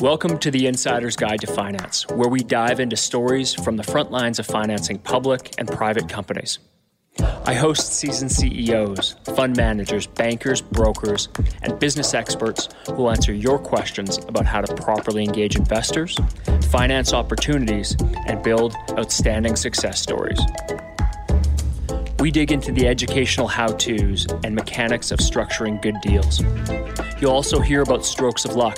Welcome to the Insider's Guide to Finance, where we dive into stories from the front lines of financing public and private companies. I host seasoned CEOs, fund managers, bankers, brokers, and business experts who will answer your questions about how to properly engage investors, finance opportunities, and build outstanding success stories. We dig into the educational how to's and mechanics of structuring good deals. You'll also hear about strokes of luck,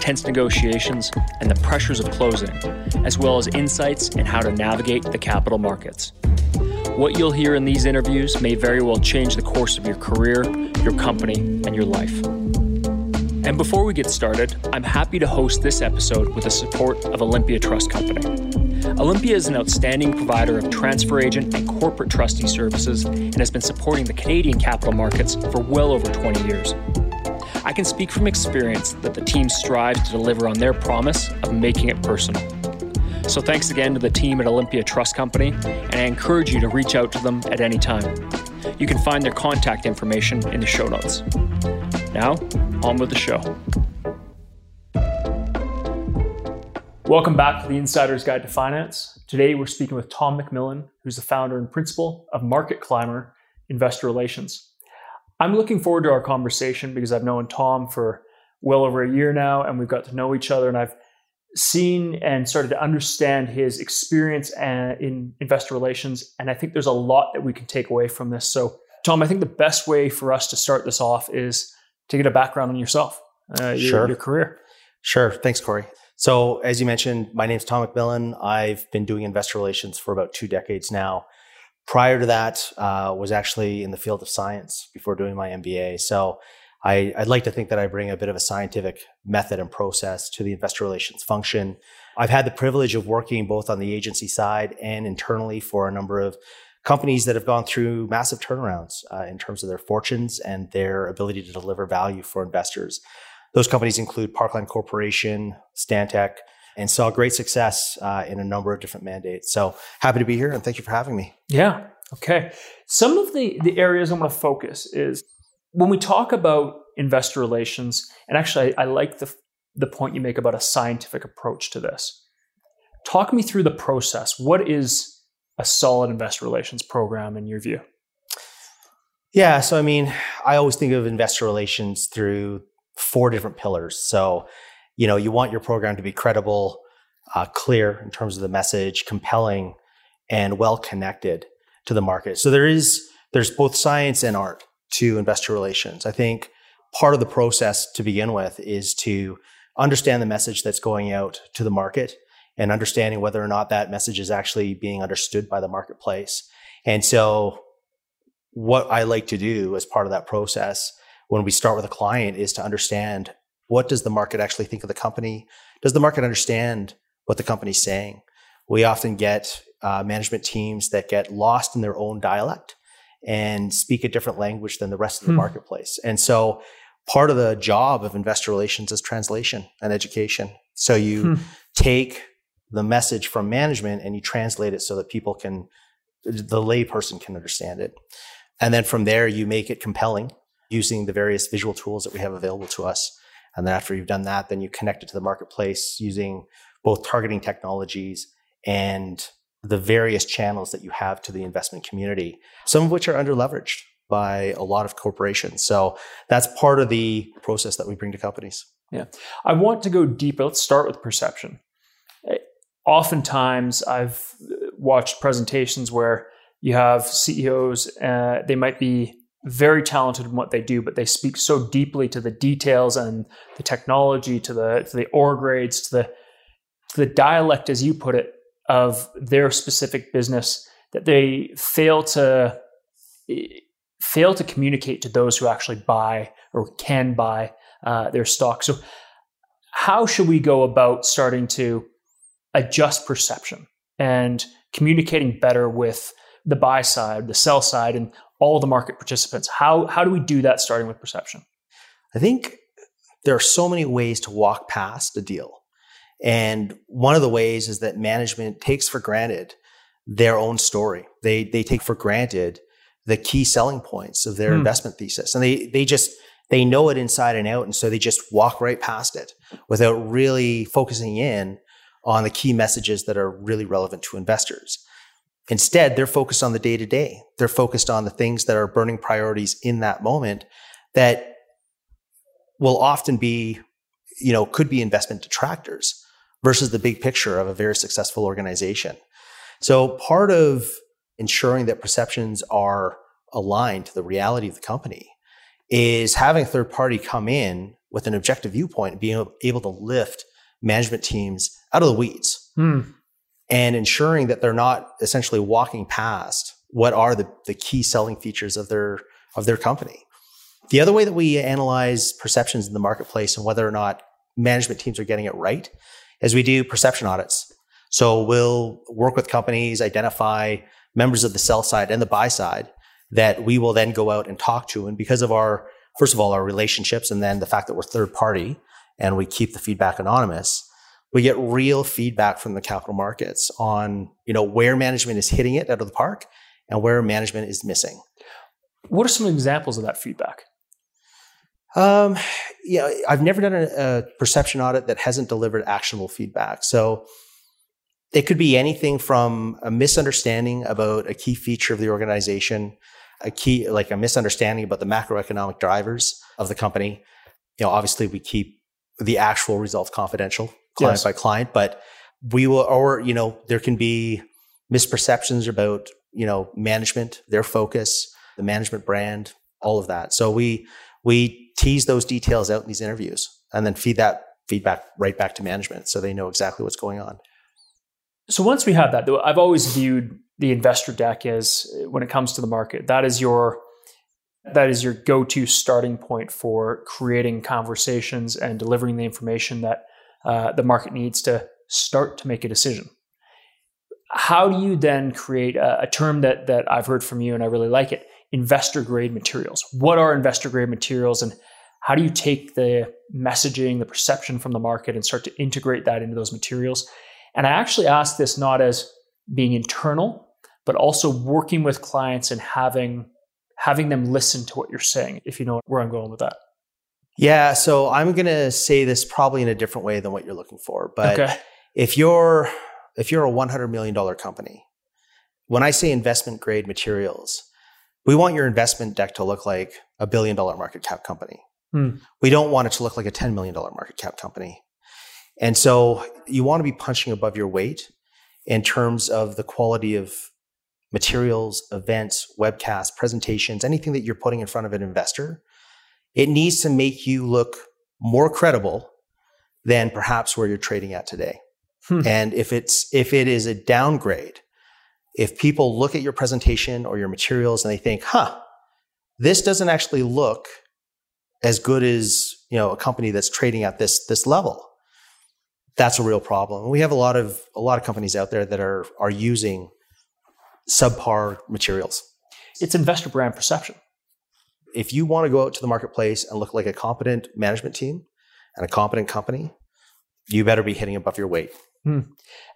tense negotiations, and the pressures of closing, as well as insights in how to navigate the capital markets. What you'll hear in these interviews may very well change the course of your career, your company, and your life. And before we get started, I'm happy to host this episode with the support of Olympia Trust Company. Olympia is an outstanding provider of transfer agent and corporate trustee services and has been supporting the Canadian capital markets for well over 20 years. I can speak from experience that the team strives to deliver on their promise of making it personal. So thanks again to the team at Olympia Trust Company, and I encourage you to reach out to them at any time. You can find their contact information in the show notes. Now, on with the show. Welcome back to the Insider's Guide to Finance. Today we're speaking with Tom McMillan, who's the founder and principal of Market Climber Investor Relations. I'm looking forward to our conversation because I've known Tom for well over a year now, and we've got to know each other, and I've seen and started to understand his experience uh, in investor relations. And I think there's a lot that we can take away from this. So, Tom, I think the best way for us to start this off is to get a background on yourself, uh, your, sure. your career. Sure. Thanks, Corey. So, as you mentioned, my name is Tom McMillan. I've been doing investor relations for about two decades now. Prior to that, uh, was actually in the field of science before doing my MBA. So, I, would like to think that I bring a bit of a scientific method and process to the investor relations function. I've had the privilege of working both on the agency side and internally for a number of companies that have gone through massive turnarounds uh, in terms of their fortunes and their ability to deliver value for investors. Those companies include Parkland Corporation, Stantec, and saw great success uh, in a number of different mandates. So happy to be here and thank you for having me. Yeah. Okay. Some of the, the areas I'm going to focus is when we talk about investor relations, and actually I, I like the, the point you make about a scientific approach to this. Talk me through the process. What is a solid investor relations program in your view? Yeah, so I mean, I always think of investor relations through four different pillars. So, you know, you want your program to be credible, uh, clear in terms of the message, compelling, and well connected to the market. So there is there's both science and art to investor relations. I think part of the process to begin with is to understand the message that's going out to the market and understanding whether or not that message is actually being understood by the marketplace. And so what I like to do as part of that process when we start with a client is to understand what does the market actually think of the company? Does the market understand what the company's saying? We often get uh, management teams that get lost in their own dialect and speak a different language than the rest of the hmm. marketplace. And so part of the job of investor relations is translation and education. So you hmm. take the message from management and you translate it so that people can, the layperson can understand it. And then from there, you make it compelling using the various visual tools that we have available to us. And then after you've done that, then you connect it to the marketplace using both targeting technologies and the various channels that you have to the investment community, some of which are underleveraged by a lot of corporations. So that's part of the process that we bring to companies. Yeah. I want to go deeper. Let's start with perception oftentimes I've watched presentations where you have CEOs, uh, they might be very talented in what they do, but they speak so deeply to the details and the technology, to the to the ore grades, to the to the dialect, as you put it, of their specific business that they fail to fail to communicate to those who actually buy or can buy uh, their stock. So, how should we go about starting to adjust perception and communicating better with the buy side, the sell side, and all the market participants. How, how do we do that starting with perception? I think there are so many ways to walk past a deal. And one of the ways is that management takes for granted their own story. They, they take for granted the key selling points of their hmm. investment thesis. And they, they just They know it inside and out. And so they just walk right past it without really focusing in on the key messages that are really relevant to investors. Instead, they're focused on the day to day. They're focused on the things that are burning priorities in that moment that will often be, you know, could be investment detractors versus the big picture of a very successful organization. So part of ensuring that perceptions are aligned to the reality of the company is having a third party come in with an objective viewpoint and being able to lift management teams out of the weeds hmm. And ensuring that they're not essentially walking past what are the, the key selling features of their of their company. The other way that we analyze perceptions in the marketplace and whether or not management teams are getting it right is we do perception audits. So we'll work with companies, identify members of the sell side and the buy side that we will then go out and talk to. And because of our, first of all, our relationships and then the fact that we're third party and we keep the feedback anonymous, we get real feedback from the capital markets on, you know, where management is hitting it out of the park and where management is missing. What are some examples of that feedback? Um, yeah, I've never done a, a, perception audit that hasn't delivered actionable feedback. So it could be anything from a misunderstanding about a key feature of the organization, a key, like a misunderstanding about the macroeconomic drivers of the company. You know, obviously we keep the actual results confidential, client yes. by client, but we will, or, you know, there can be misperceptions about, you know, management, their focus, the management brand, all of that. So we, we tease those details out in these interviews and then feed that feedback right back to management so they know exactly what's going on. So once we have that, though, I've always viewed the investor deck as uh, when it comes to the market, that is your that is your go-to starting point for creating conversations and delivering the information that uh, the market needs to start to make a decision. How do you then create a, a term that that I've heard from you and I really like it? investor grade materials. What are investor grade materials and how do you take the messaging, the perception from the market and start to integrate that into those materials? And I actually ask this not as being internal, but also working with clients and having having them listen to what you're saying, if you know where I'm going with that. Yeah, so I'm going to say this probably in a different way than what you're looking for, but okay. if you're if you're a 100 million dollar company, when I say investment grade materials, we want your investment deck to look like a billion dollar market cap company. Hmm. We don't want it to look like a $10 million market cap company. And so you want to be punching above your weight in terms of the quality of materials, events, webcasts, presentations, anything that you're putting in front of an investor. It needs to make you look more credible than perhaps where you're trading at today. Hmm. And if it's if it is a downgrade, if people look at your presentation or your materials and they think, huh, this doesn't actually look as good as you know a company that's trading at this this level that's a real problem we have a lot of a lot of companies out there that are are using subpar materials it's investor brand perception if you want to go out to the marketplace and look like a competent management team and a competent company you better be hitting above your weight hmm.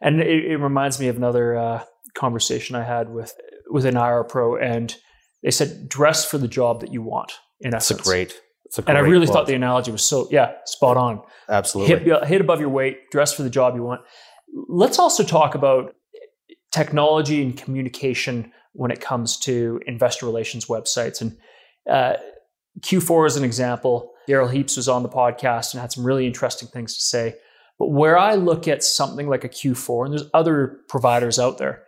and it, it, reminds me of another uh, conversation I had with with an IR pro, and they said dress for the job that you want. In essence, that's a great. That's a great and I really quote. thought the analogy was so yeah, spot on. Absolutely, hit, hit above your weight, dress for the job you want. Let's also talk about technology and communication when it comes to investor relations websites. And uh, Q4 is an example. Darrell Heaps was on the podcast and had some really interesting things to say. But where I look at something like a Q4, and there's other providers out there,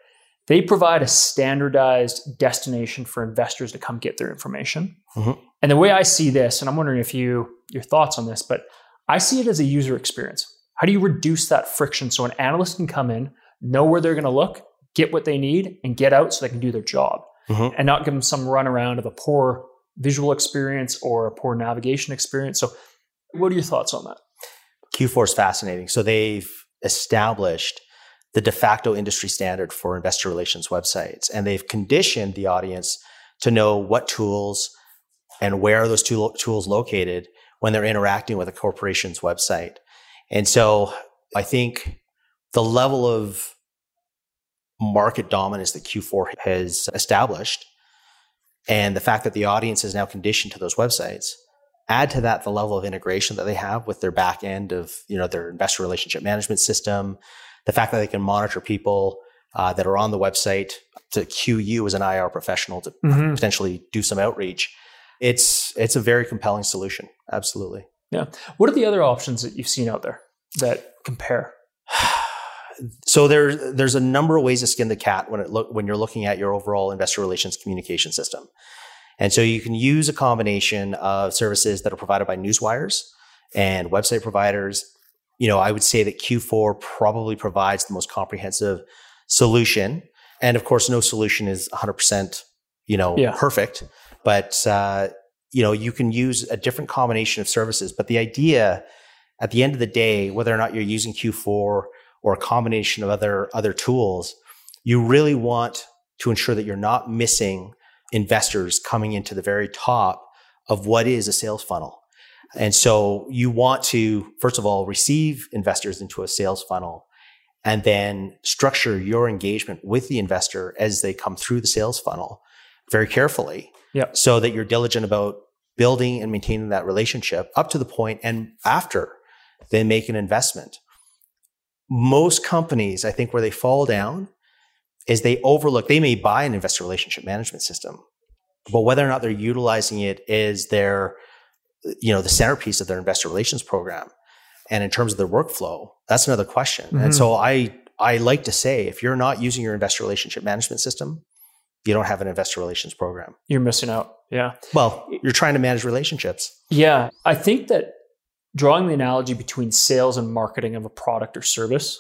they provide a standardized destination for investors to come get their information. Mm-hmm. And the way I see this, and I'm wondering if you your thoughts on this, but I see it as a user experience. How do you reduce that friction so an analyst can come in, know where they're going to look, get what they need, and get out so they can do their job, mm-hmm. and not give them some runaround of a poor visual experience or a poor navigation experience. So, what are your thoughts on that? Q4 is fascinating. So they've established the de facto industry standard for investor relations websites. And they've conditioned the audience to know what tools and where are those tool, tools located when they're interacting with a corporation's website. And so I think the level of market dominance that Q4 has established and the fact that the audience is now conditioned to those websites Add to that the level of integration that they have with their back end of you know their investor relationship management system, the fact that they can monitor people uh, that are on the website to cue you as an IR professional to mm-hmm. potentially do some outreach. It's it's a very compelling solution. Absolutely. Yeah. What are the other options that you've seen out there that compare? So there's there's a number of ways to skin the cat when it look when you're looking at your overall investor relations communication system. And so you can use a combination of services that are provided by newswires and website providers. You know, I would say that Q4 probably provides the most comprehensive solution. And of course, no solution is 100%, you know, yeah. perfect. But, uh, you know, you can use a different combination of services. But the idea at the end of the day, whether or not you're using Q4 or a combination of other, other tools, you really want to ensure that you're not missing investors coming into the very top of what is a sales funnel. And so you want to, first of all, receive investors into a sales funnel and then structure your engagement with the investor as they come through the sales funnel very carefully. Yep. So that you're diligent about building and maintaining that relationship up to the point and after they make an investment. Most companies, I think, where they fall down is they overlook, they may buy an investor relationship management system, but whether or not they're utilizing it is their, you know, the centerpiece of their investor relations program. And in terms of their workflow, that's another question. Mm-hmm. And so I, I like to say, if you're not using your investor relationship management system, you don't have an investor relations program. You're missing out. Yeah. Well, you're trying to manage relationships. Yeah. I think that drawing the analogy between sales and marketing of a product or service,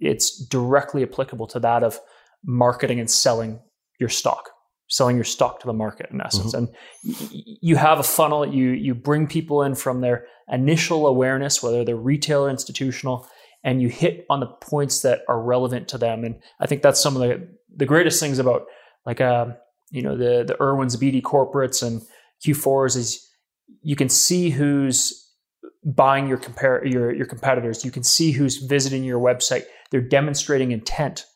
it's directly applicable to that of marketing and selling your stock, selling your stock to the market in essence. Mm-hmm. And y- you have a funnel, you you bring people in from their initial awareness, whether they're retail or institutional, and you hit on the points that are relevant to them. And I think that's some of the the greatest things about like uh, you know the the Irwin's BD corporates and Q4s is you can see who's buying your compare your your competitors. You can see who's visiting your website. They're demonstrating intent,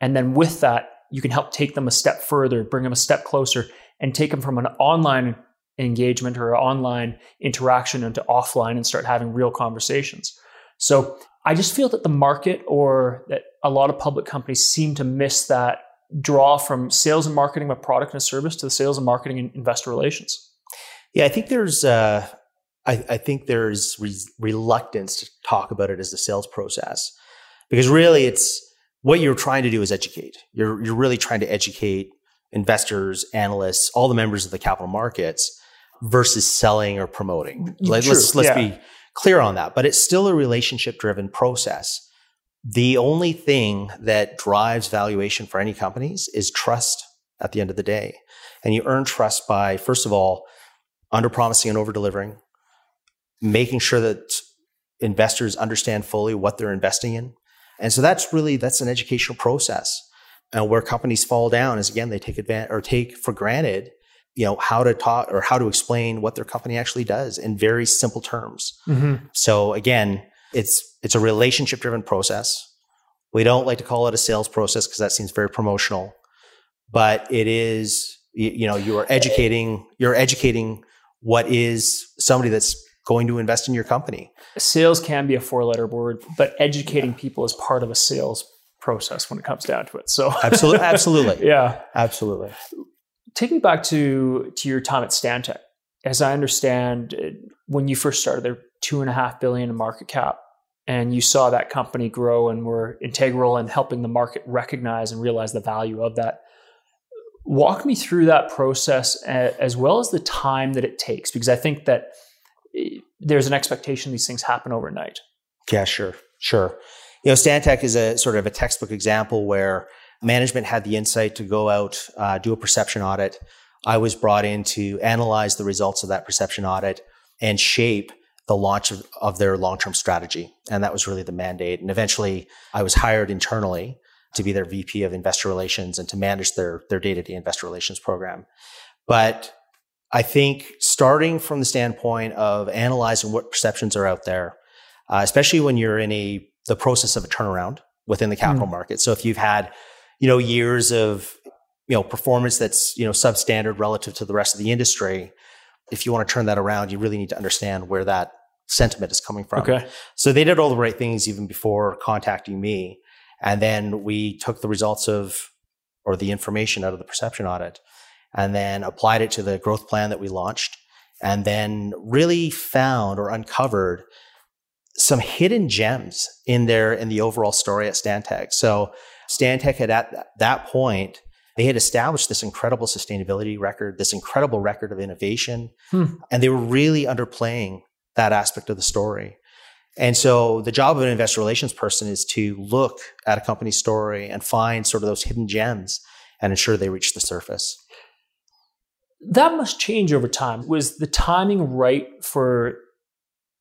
and then with that, you can help take them a step further, bring them a step closer, and take them from an online engagement or online interaction into offline and start having real conversations. So I just feel that the market or that a lot of public companies seem to miss that draw from sales and marketing of a product and a service to the sales and marketing and investor relations. Yeah, I think there's uh, I, I think there's re- reluctance to talk about it as the sales process because really it's what you're trying to do is educate. You're, you're really trying to educate investors, analysts, all the members of the capital markets versus selling or promoting. Mm, like, let's let's yeah. be clear on that. But it's still a relationship driven process. The only thing that drives valuation for any companies is trust at the end of the day. And you earn trust by, first of all, under promising and over delivering, making sure that investors understand fully what they're investing in. And so that's really that's an educational process. And where companies fall down is again they take advantage or take for granted, you know, how to talk or how to explain what their company actually does in very simple terms. Mm-hmm. So again, it's it's a relationship driven process. We don't like to call it a sales process because that seems very promotional, but it is you, you know you are educating you're educating what is somebody that's going to invest in your company. Sales can be a four letter word, but educating people is part of a sales process when it comes down to it. So absolutely, absolutely, yeah, absolutely. Take me back to to your time at Stantec. As I understand, uh, when you first started, there two and a half billion in market cap, and you saw that company grow and were integral in helping the market recognize and realize the value of that. Walk me through that process as well as the time that it takes, because I think that there's an expectation these things happen overnight. Yeah, sure, sure. You know, Stantec is a sort of a textbook example where management had the insight to go out, uh, do a perception audit. I was brought in to analyze the results of that perception audit and shape the launch of, of their long-term strategy. And that was really the mandate. And eventually I was hired internally to be their VP of investor relations and to manage their, their day-to-day investor relations program. But I think starting from the standpoint of analyzing what perceptions are out there, uh, especially when you're in a the process of a turnaround within the capital mm. market. So if you've had, you know, years of you know performance that's you know substandard relative to the rest of the industry, if you want to turn that around, you really need to understand where that sentiment is coming from. Okay. So they did all the right things even before contacting me. And then we took the results of, or the information out of the perception audit and then applied it to the growth plan that we launched and then really found or uncovered some hidden gems in there in the overall story at Stantec. So Stantec had at that point, they had established this incredible sustainability record, this incredible record of innovation, hmm. and they were really underplaying that aspect of the story. And so the job of an investor relations person is to look at a company's story and find sort of those hidden gems and ensure they reach the surface. That must change over time. Was the timing right for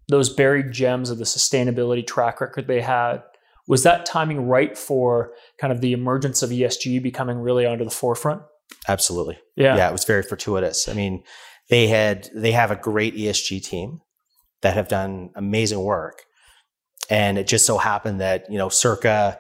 those buried gems of the sustainability track record they had? Was that timing right for kind of the emergence of ESG becoming really onto the forefront? Absolutely. Yeah. Yeah, it was very fortuitous. I mean, they had they have a great ESG team that have done amazing work. And it just so happened that, you know, circa,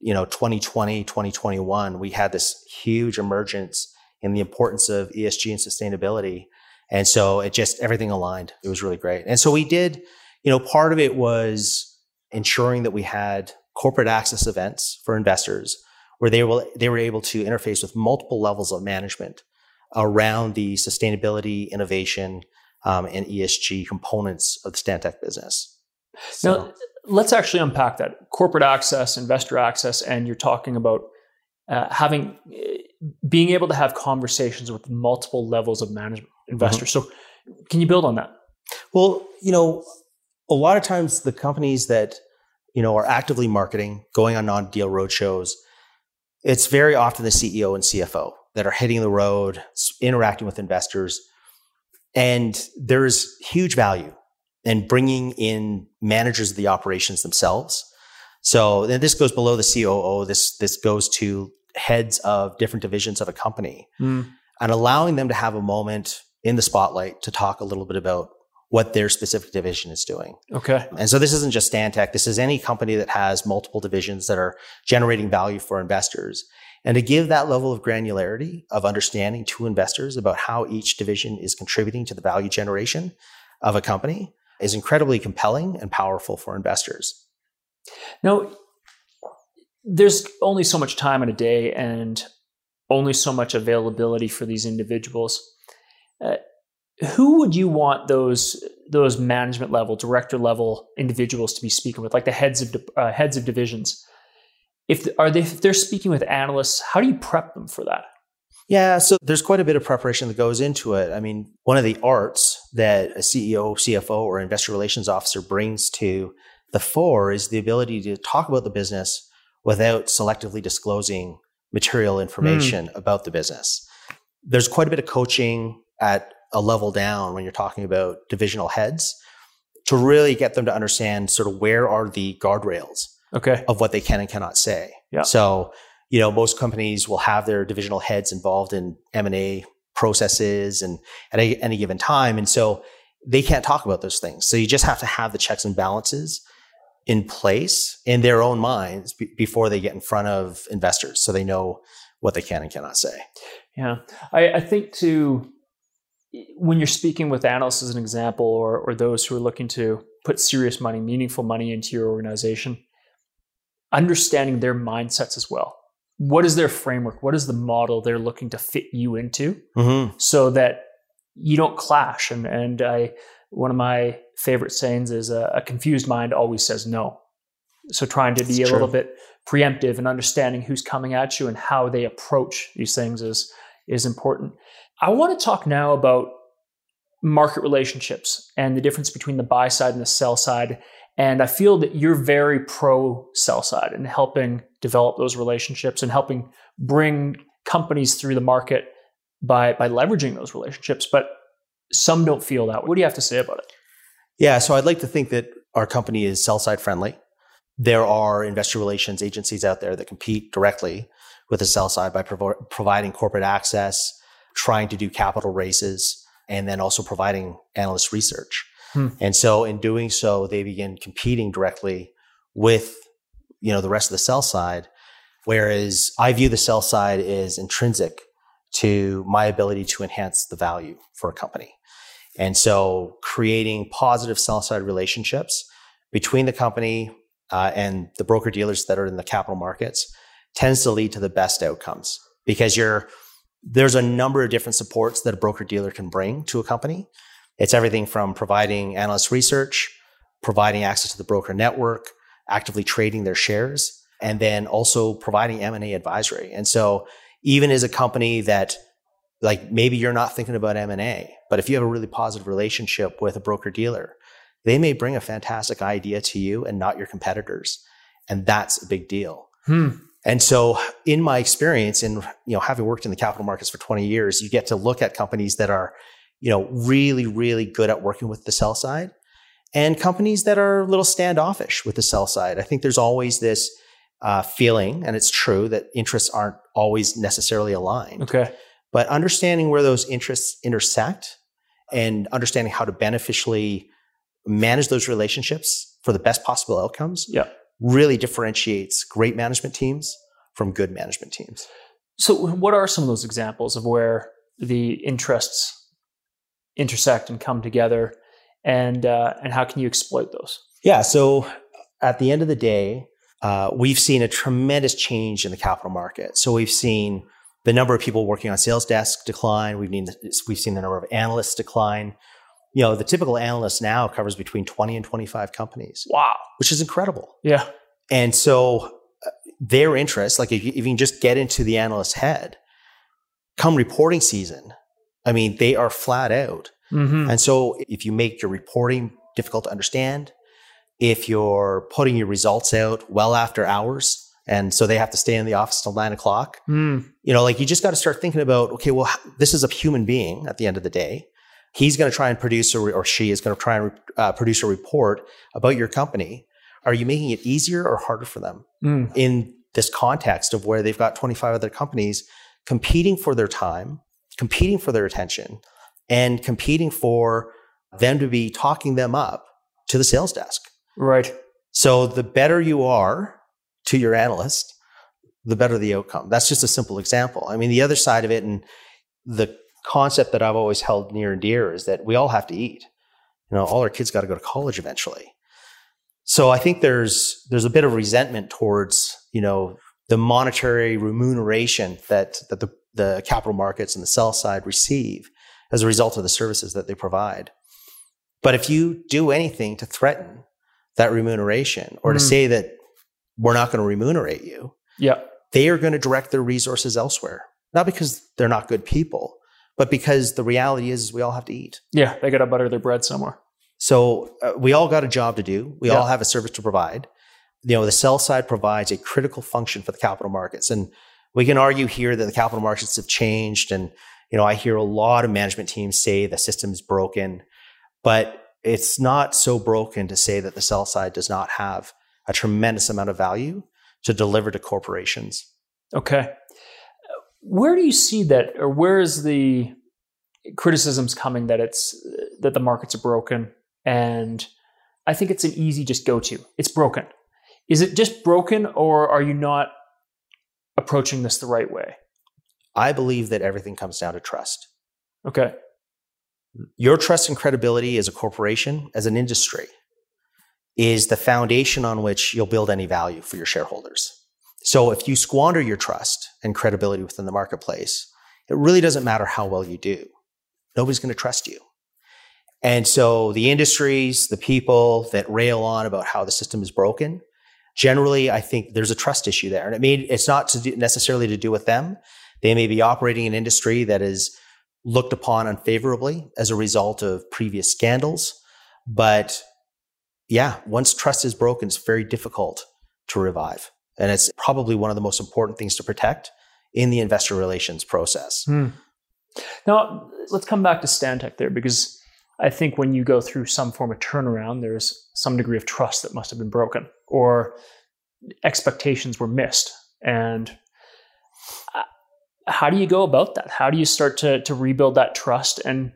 you know, 2020, 2021, we had this huge emergence in the importance of ESG and sustainability. And so it just, everything aligned. It was really great. And so we did, you know, part of it was ensuring that we had corporate access events for investors where they were, they were able to interface with multiple levels of management around the sustainability, innovation, um, and ESG components of the Stantec business. So. Now, let's actually unpack that corporate access, investor access, and you're talking about uh, having being able to have conversations with multiple levels of management investors. Mm-hmm. So, can you build on that? Well, you know, a lot of times the companies that you know are actively marketing, going on non-deal roadshows, it's very often the CEO and CFO that are hitting the road, interacting with investors, and there's huge value in bringing in managers of the operations themselves. So this goes below the COO. This this goes to heads of different divisions of a company mm. and allowing them to have a moment in the spotlight to talk a little bit about what their specific division is doing. Okay. And so this isn't just Stantec. This is any company that has multiple divisions that are generating value for investors. And to give that level of granularity of understanding to investors about how each division is contributing to the value generation of a company is incredibly compelling and powerful for investors. Now, there's only so much time in a day and only so much availability for these individuals. Uh, who would you want those those management level, director level individuals to be speaking with, like the heads of uh, heads of divisions? If are they if they're speaking with analysts, how do you prep them for that? Yeah, so there's quite a bit of preparation that goes into it. I mean, one of the arts that a CEO, CFO, or investor relations officer brings to the fore is the ability to talk about the business without selectively disclosing material information mm. about the business. There's quite a bit of coaching at a level down when you're talking about divisional heads to really get them to understand sort of where are the guardrails okay. of what they can and cannot say. Yeah. So, you know, most companies will have their divisional heads involved in M&A processes and at a, any given time. And so they can't talk about those things. So you just have to have the checks and balances in place in their own minds b- before they get in front of investors so they know what they can and cannot say. Yeah. I, I think to when you're speaking with analysts as an example or, or those who are looking to put serious money, meaningful money into your organization, understanding their mindsets as well. What is their framework? What is the model they're looking to fit you into mm-hmm. so that you don't clash? And, and I, one of my favorite sayings is a, a confused mind always says no. So trying to be a little bit preemptive and understanding who's coming at you and how they approach these things is is important. I want to talk now about market relationships and the difference between the buy side and the sell side. And I feel that you're very pro sell side and helping develop those relationships and helping bring companies through the market by by leveraging those relationships. But some don't feel that. What do you have to say about it? Yeah, so I'd like to think that our company is sell side friendly. There are investor relations agencies out there that compete directly with the sell side by prov- providing corporate access, trying to do capital raises, and then also providing analyst research. Hmm. And so in doing so, they begin competing directly with, you know, the rest of the sell side. Whereas I view the sell side as intrinsic to my ability to enhance the value for a company. And so creating positive sell side relationships between the company uh, and the broker dealers that are in the capital markets tends to lead to the best outcomes because you're there's a number of different supports that a broker dealer can bring to a company. It's everything from providing analyst research, providing access to the broker network, actively trading their shares, and then also providing M&A advisory. And so even as a company that like maybe you're not thinking about M&A, but if you have a really positive relationship with a broker dealer, they may bring a fantastic idea to you and not your competitors. And that's a big deal. Hmm. And so in my experience in, you know, having worked in the capital markets for 20 years, you get to look at companies that are, you know, really, really good at working with the sell side and companies that are a little standoffish with the sell side. I think there's always this uh, feeling, and it's true that interests aren't always necessarily aligned. Okay. But understanding where those interests intersect and understanding how to beneficially manage those relationships for the best possible outcomes yeah. really differentiates great management teams from good management teams. So, what are some of those examples of where the interests intersect and come together, and uh, and how can you exploit those? Yeah. So, at the end of the day, uh, we've seen a tremendous change in the capital market. So, we've seen the number of people working on sales desk decline. We've, need, we've seen the number of analysts decline. You know, the typical analyst now covers between 20 and 25 companies. Wow. Which is incredible. Yeah. And so uh, their interest, like if you, if you can just get into the analyst's head, come reporting season, I mean, they are flat out. Mm-hmm. And so if you make your reporting difficult to understand, if you're putting your results out well after hours, and so they have to stay in the office till nine o'clock. Mm. You know, like you just got to start thinking about, okay, well, this is a human being at the end of the day. He's going to try and produce, a, or she is going to try and uh, produce a report about your company. Are you making it easier or harder for them mm. in this context of where they've got 25 other companies competing for their time, competing for their attention, and competing for them to be talking them up to the sales desk? Right. So the better you are to your analyst, the better the outcome. That's just a simple example. I mean, the other side of it and the concept that I've always held near and dear is that we all have to eat. You know, all our kids got to go to college eventually. So I think there's there's a bit of resentment towards, you know, the monetary remuneration that that the, the capital markets and the sell side receive as a result of the services that they provide. But if you do anything to threaten that remuneration or mm. to say that we're not going to remunerate you. Yeah. They are going to direct their resources elsewhere. Not because they're not good people, but because the reality is, is we all have to eat. Yeah, they got to butter their bread somewhere. So uh, we all got a job to do. We yeah. all have a service to provide. You know, the sell side provides a critical function for the capital markets. And we can argue here that the capital markets have changed. And, you know, I hear a lot of management teams say the system is broken, but it's not so broken to say that the sell side does not have a tremendous amount of value to deliver to corporations. Okay. Where do you see that, or where is the criticisms coming that it's that the markets are broken? And I think it's an easy just go to. It's broken. Is it just broken, or are you not approaching this the right way? I believe that everything comes down to trust. Okay. Your trust and credibility as a corporation, as an industry, is the foundation on which you'll build any value for your shareholders. So if you squander your trust and credibility within the marketplace, it really doesn't matter how well you do. Nobody's going to trust you. And so the industries, the people that rail on about how the system is broken, generally, I think there's a trust issue there. And it's not to do, necessarily to do with them. They may be operating an industry that is looked upon unfavorably as a result of previous scandals, but yeah, once trust is broken, it's very difficult to revive. And it's probably one of the most important things to protect in the investor relations process. Hmm. Now, let's come back to Stantec there because I think when you go through some form of turnaround, there's some degree of trust that must have been broken or expectations were missed. And uh, how do you go about that? How do you start to, to rebuild that trust? And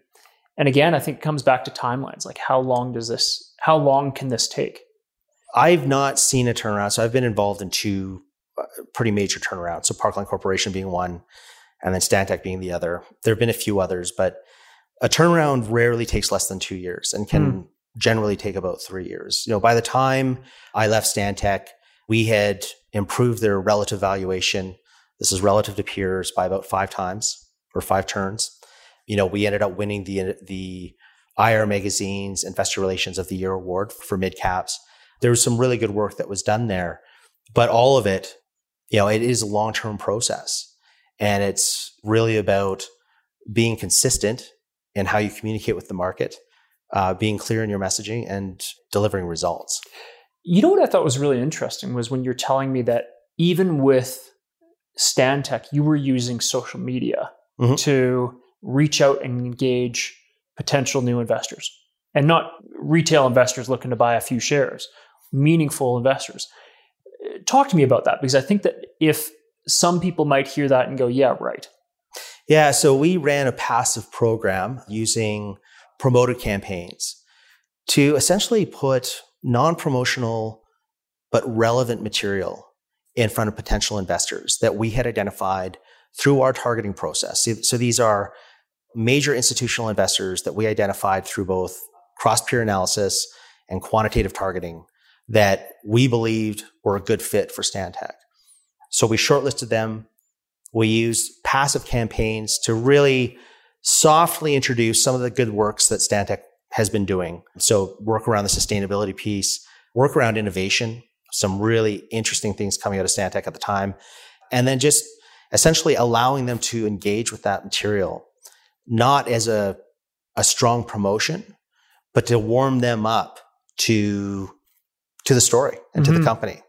and again, I think it comes back to timelines. Like how long does this how long can this take? I've not seen a turnaround. So I've been involved in two uh, pretty major turnarounds. So Parkland Corporation being one, and then Stantec being the other. There have been a few others, but a turnaround rarely takes less than two years and can mm. generally take about three years. You know, by the time I left Stantec, we had improved their relative valuation. This is relative to peers by about five times or five turns. You know, we ended up winning the the IR Magazine's Investor Relations of the Year award for mid caps. There was some really good work that was done there, but all of it, you know, it is a long term process, and it's really about being consistent in how you communicate with the market, uh, being clear in your messaging, and delivering results. You know what I thought was really interesting was when you're telling me that even with Stantec, you were using social media mm-hmm. to reach out and engage potential new investors and not retail investors looking to buy a few shares, meaningful investors. Talk to me about that because I think that if some people might hear that and go, yeah, right. Yeah, so we ran a passive program using promoted campaigns to essentially put non promotional but relevant material in front of potential investors that we had identified through our targeting process. So these are major institutional investors that we identified through both cross peer analysis and quantitative targeting that we believed were a good fit for Stantec. So we shortlisted them. We used passive campaigns to really softly introduce some of the good works that Stantec has been doing. So work around the sustainability piece, work around innovation, some really interesting things coming out of Stantec at the time, and then just essentially allowing them to engage with that material not as a, a strong promotion, but to warm them up to, to the story and mm-hmm. to the mm-hmm. company.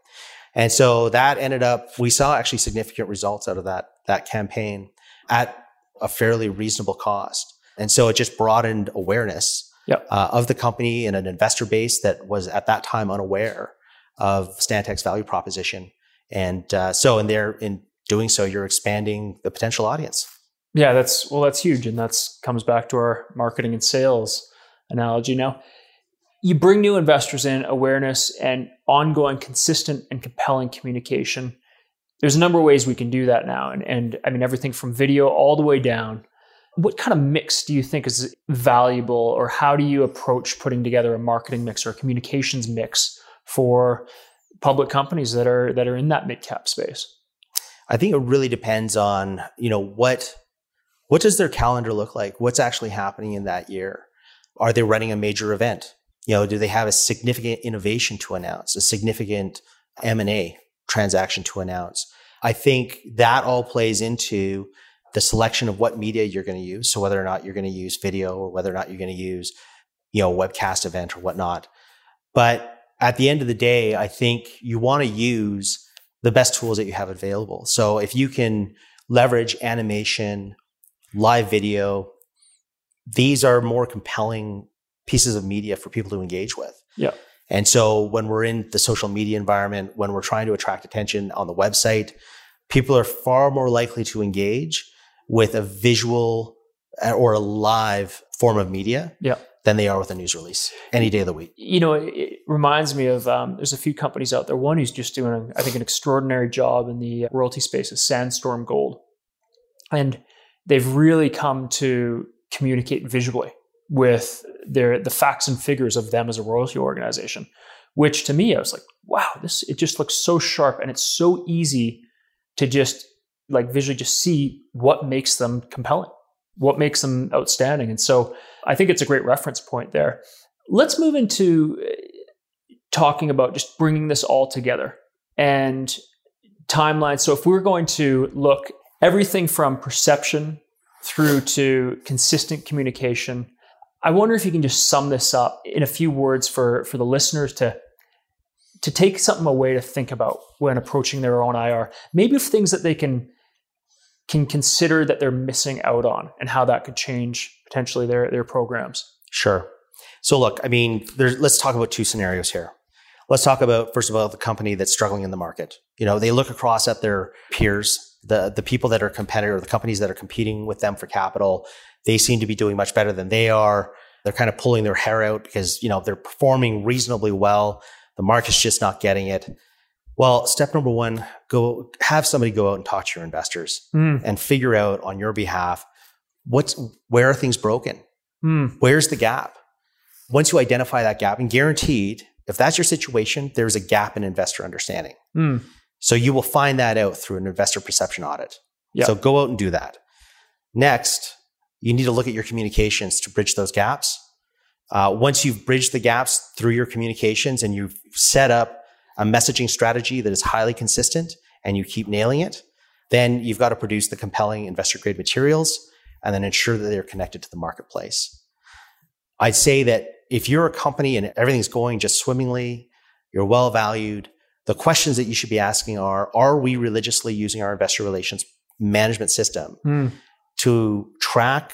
And so that ended up, we saw actually significant results out of that, that campaign at a fairly reasonable cost. And so it just broadened awareness yep. uh, of the company and an investor base that was at that time unaware of Stantec's value proposition. And uh, so in there, in doing so, you're expanding the potential audience. Yeah, that's well, that's huge, and that's comes back to our marketing and sales analogy. Now, you bring new investors in, awareness, and ongoing, consistent, and compelling communication. There's a number of ways we can do that now, and and I mean everything from video all the way down. What kind of mix do you think is valuable, or how do you approach putting together a marketing mix or a communications mix for public companies that are that are in that mid cap space? I think it really depends on you know what what does their calendar look like? What's actually happening in that year? Are they running a major event? You know, do they have a significant innovation to announce, a significant M&A transaction to announce? I think that all plays into the selection of what media you're going to use. So whether or not you're going to use video or whether or not you're going to use, you know, webcast event or whatnot. But at the end of the day, I think you want to use the best tools that you have available. So if you can leverage animation live video, these are more compelling pieces of media for people to engage with. Yeah. And so when we're in the social media environment, when we're trying to attract attention on the website, people are far more likely to engage with a visual uh, or a live form of media yeah. than they are with a news release any day of the week. You know, it reminds me of um, there's a few companies out there. One who's just doing, I think, an extraordinary job in the royalty space is Sandstorm Gold. And they've really come to communicate visually with their the facts and figures of them as a royalty organization which to me i was like wow this it just looks so sharp and it's so easy to just like visually just see what makes them compelling what makes them outstanding. And so i think it's a great reference point there. Let's move into uh, talking about just bringing this all together and timelines so if we're going to look everything from perception through to consistent communication. I wonder if you can just sum this up in a few words for, for the listeners to to take something away to think about when approaching their own IR. Maybe things that they can can consider that they're missing out on and how that could change potentially their their programs. Sure. So look, I mean, let's talk about two scenarios here. Let's talk about first of all the company that's struggling in the market. You know, they look across at their peers the the people that are competitor, the companies that are competing with them for capital, they seem to be doing much better than they are. They're kind of pulling their hair out because you know they're performing reasonably well. The market's just not getting it. Well, step number one, go have somebody go out and talk to your investors mm. and figure out on your behalf what's where are things broken? Mm. Where's the gap? Once you identify that gap, and guaranteed, if that's your situation, there's a gap in investor understanding. Mm. So you will find that out through an investor perception audit. Yep. So go out and do that. Next, you need to look at your communications to bridge those gaps. Uh, once you've bridged the gaps through your communications and you've set up a messaging strategy that is highly consistent and you keep nailing it, then you've got to produce the compelling investor grade materials and then ensure that they're connected to the marketplace. I'd say that if you're a company and everything's going just swimmingly, you're well valued, the questions that you should be asking are Are we religiously using our investor relations management system mm. to track,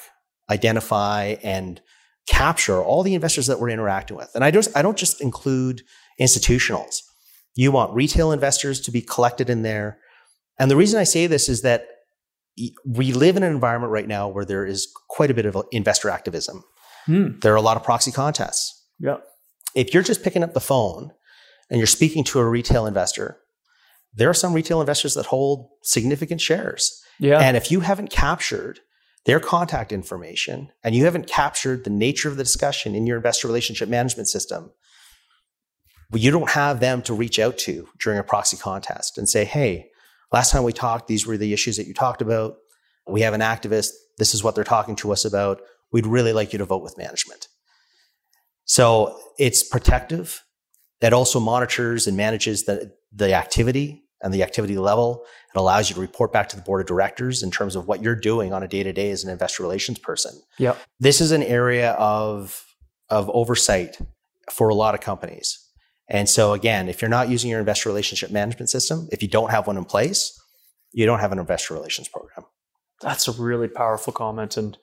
identify, and capture all the investors that we're interacting with? And I don't, I don't just include institutionals. You want retail investors to be collected in there. And the reason I say this is that we live in an environment right now where there is quite a bit of investor activism. Hmm. There are a lot of proxy contests. Yeah. If you're just picking up the phone and you're speaking to a retail investor, there are some retail investors that hold significant shares. Yeah. And if you haven't captured their contact information and you haven't captured the nature of the discussion in your investor relationship management system, you don't have them to reach out to during a proxy contest and say, hey, last time we talked, these were the issues that you talked about. We have an activist. This is what they're talking to us about we'd really like you to vote with management. So it's protective. It also monitors and manages the, the activity and the activity level. It allows you to report back to the board of directors in terms of what you're doing on a day to day as an investor relations person. Yep. This is an area of, of oversight for a lot of companies. And so again, if you're not using your investor relationship management system, if you don't have one in place, you don't have an investor relations program. That's a really powerful comment. And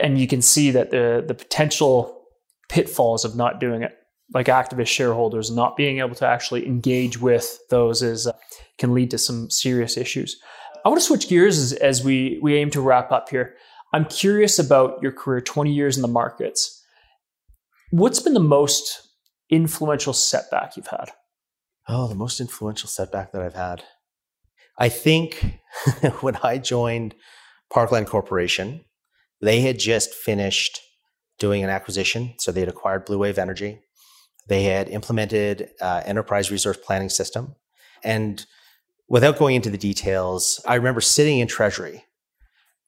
and you can see that the the potential pitfalls of not doing it like activist shareholders not being able to actually engage with those is uh, can lead to some serious issues i want to switch gears as, as we we aim to wrap up here i'm curious about your career 20 years in the markets what's been the most influential setback you've had oh the most influential setback that i've had i think when i joined parkland corporation they had just finished doing an acquisition. So they had acquired Blue Wave Energy. They had implemented uh, enterprise resource planning system. And without going into the details, I remember sitting in Treasury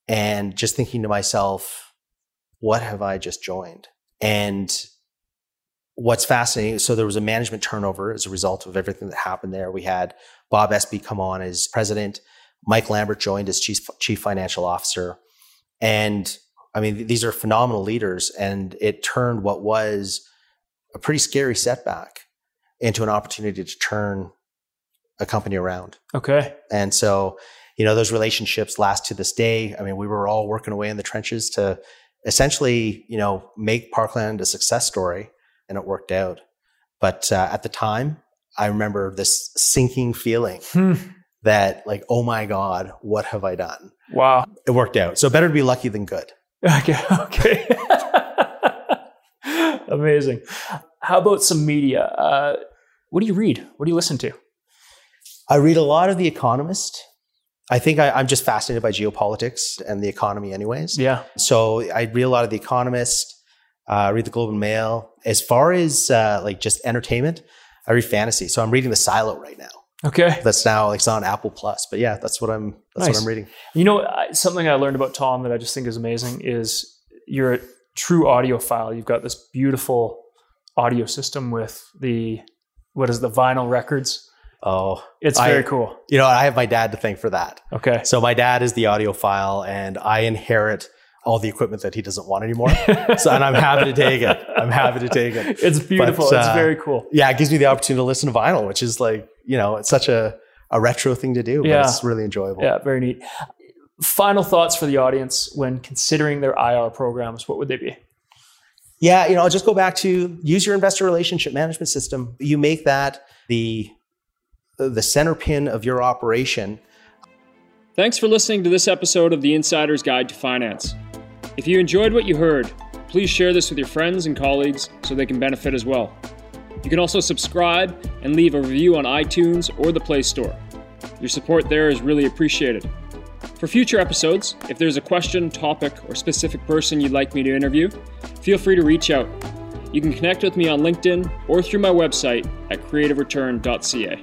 and just thinking to myself, what have I just joined? And what's fascinating, so there was a management turnover as a result of everything that happened there. We had Bob Espey come on as president. Mike Lambert joined as chief, chief financial officer. And I mean, these are phenomenal leaders, and it turned what was a pretty scary setback into an opportunity to turn a company around. Okay. And so, you know, those relationships last to this day. I mean, we were all working away in the trenches to essentially, you know, make Parkland a success story, and it worked out. But uh, at the time, I remember this sinking feeling hmm. that, like, oh my God, what have I done? Wow. It worked out. So better to be lucky than good. Okay. Okay. Amazing. How about some media? Uh, what do you read? What do you listen to? I read a lot of The Economist. I think I, am just fascinated by geopolitics and the economy, anyways. Yeah. So I read a lot of The Economist. Uh, read the Globe and Mail. As far as uh, like just entertainment, I read fantasy. So I'm reading The Silo right now. Okay. That's now like it's on Apple Plus. But yeah, that's what I'm that's nice. what I'm reading. You know, something I learned about Tom that I just think is amazing is you're true audiophile. You've got this beautiful audio system with the what is the vinyl records? Oh, it's very I, cool. You know, I have my dad to thank for that. Okay. So my dad is the audiophile and I inherit all the equipment that he doesn't want anymore. so, and I'm happy to take it. I'm happy to take it. It's beautiful. But, uh, it's very cool. Yeah, it gives me the opportunity to listen to vinyl, which is like, you know, it's such a, a retro thing to do, yeah. but it's really enjoyable. Yeah, very neat. Final thoughts for the audience when considering their IR programs, what would they be? Yeah, you know, I'll just go back to use your investor relationship management system. You make that the the center pin of your operation. Thanks for listening to this episode of the Insider's Guide to Finance. If you enjoyed what you heard, please share this with your friends and colleagues so they can benefit as well. You can also subscribe and leave a review on iTunes or the Play Store. Your support there is really appreciated. For future episodes, if there's a question, topic, or specific person you'd like me to interview, feel free to reach out. You can connect with me on LinkedIn or through my website at creativereturn.ca.